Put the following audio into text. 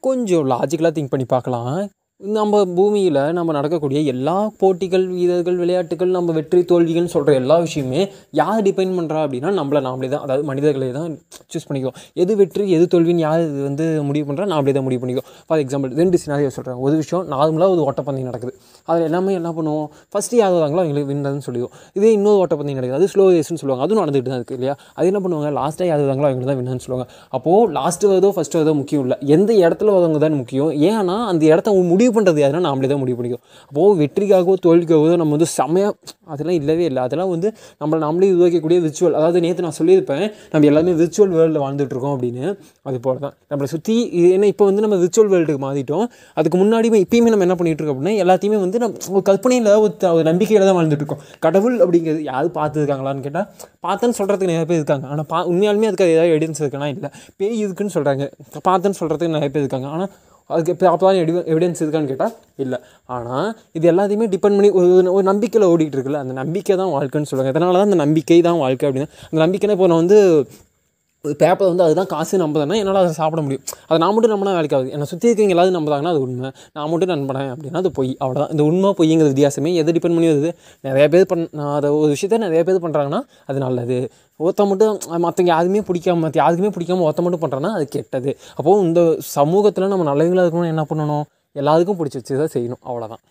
கொஞ்சம் லாஜிக்கலாக திங்க் பண்ணி பார்க்கலாம். நம்ம பூமியில் நம்ம நடக்கக்கூடிய எல்லா போட்டிகள் வீரர்கள் விளையாட்டுகள் நம்ம வெற்றி தோல்விகள்னு சொல்கிற எல்லா விஷயமே யார் டிபெண்ட் பண்ணுறா அப்படின்னா நம்மளை நாமளே தான். அதாவது மனிதர்களை தான் சூஸ் பண்ணிக்குவோம். எது வெற்றி எது தோல்வின்னு யார் இது வந்து முடிவு பண்ணுறா நாமளே தான் முடிவு பண்ணிக்குவோம். ஃபார் எக்ஸாம்பிள் ரெண்டு சினாரியோ சொல்கிறேன் ஒரு விஷயம் நார்மலாக ஒரு ஓட்டப்பந்தயம் நடக்குது. அதில் எல்லாமே என்ன பண்ணுவோம்? ஃபஸ்ட்டு யார் வராங்களோ அவங்களுக்கு வின்னர்னு சொல்லிடுவோம் இதே இன்னொரு ஓட்டப்பந்தயம் நடக்குது. அது ஸ்லோ ரேஸ்னு சொல்லுவாங்க. அதுவும் நடந்துகிட்டு தான் இருக்குது இல்லையா? அது என்ன பண்ணுவாங்க? லாஸ்ட்டாக யார் வராங்களோ அவங்களுக்கு தான் வின்னர்னு சொல்லுவாங்க. அப்போது லாஸ்ட்டு வரதோ ஃபஸ்ட்டு வரதோ முக்கியம் இல்லை. எந்த இடத்துல வரவங்க தான் முக்கியம். ஏன்னா அந்த இடத்த முடிவு முடிவு பண்ணுறது யாருன்னா நாமளே தான் முடிவு பண்ணிக்கும் அப்போது வெற்றிக்காகவோ தோல்விக்காகவோ நம்ம வந்து செமையாக அதெல்லாம் இல்லவே இல்லை. அதெல்லாம் வந்து நம்மளை நம்மளே உருவாக்கக்கூடிய விர்ச்சுவல் அதாவது நேற்று நான் சொல்லியிருப்பேன் நம்ம எல்லாமே விர்ச்சுவல் வேர்ல்டில் வாழ்ந்துட்டுருக்கோம் அப்படின்னு. அது போல தான் நம்மளை சுற்றி இது ஏன்னா இப்போ வந்து நம்ம விர்ச்சுவல் வேர்ல்டுக்கு மாறிட்டோம். அதுக்கு முன்னாடியுமே இப்பயுமே நம்ம என்ன பண்ணிகிட்டு இருக்கோம் அப்படின்னா எல்லாத்தையுமே வந்து நம்ம ஒரு கற்பனையில் ஒரு நம்பிக்கையில் தான் வாழ்ந்துட்டு இருக்கோம். கடவுள் அப்படிங்கிறது யாரும் பார்த்துருக்காங்களான்னு கேட்டால் பார்த்தேன்னு சொல்கிறதுக்கு நிறைய பேர் இருக்காங்க. ஆனால் பா உண்மையாலுமே அதுக்கு ஏதாவது எவிடன்ஸ் இருக்குன்னா இல்லை. பேய் இருக்குன்னு சொல்கிறாங்க பார்த்தேன்னு சொல்கிறதுக்கு நிறைய பேர் இருக்காங்க. ஆனால் அதுக்கு ப்ராப்பரான எடி எவிடன்ஸ் இருக்கான்னு கேட்டால் இல்லை. ஆனால் இது எல்லாத்தையுமே டிபெண்ட் பண்ணி ஒரு ஒரு நம்பிக்கையில் ஓடிட்டு இருக்குல்ல. அந்த நம்பிக்கை தான் வாழ்க்கைன்னு சொல்லுவாங்க. அதனால தான் அந்த நம்பிக்கை தான் வாழ்க்கை அப்படின்னு அந்த நம்பிக்கைனா இப்போ நான் வந்து பேப்பர் வந்து அதுதான் காசு நம்புறேன்னா என்னால் அதை சாப்பிட முடியும். அதை நான் மட்டும் நம்பினா வேலைக்கு ஆகுது. என்னை சுற்றி இருக்கவங்க எல்லாரும் நம்புறாங்கன்னா அது உண்மை. நான் மட்டும் நம்பினேன் அப்படின்னா அது பொய். அவ்வளோதான் இந்த உண்மை பொய்ங்கிற வித்தியாசமே எதை டிபெண்ட் பண்ணி வருது? நிறைய பேர் பண் அதை ஒரு விஷயத்த நிறைய பேர் பண்ணுறாங்கன்னா அது நல்லது. ஒருத்த மட்டும் மற்றவங்க யாருமே பிடிக்காம மற்ற யாருக்குமே பிடிக்காம ஒருத்த மட்டும் பண்ணுறாங்கன்னா அது கெட்டது. அப்போது இந்த சமூகத்தில் நம்ம நல்லவங்களாக இருக்கணும்னு என்ன பண்ணணும்? எல்லாருக்கும் பிடிச்சி வச்சு தான் செய்யணும். அவ்வளோதான்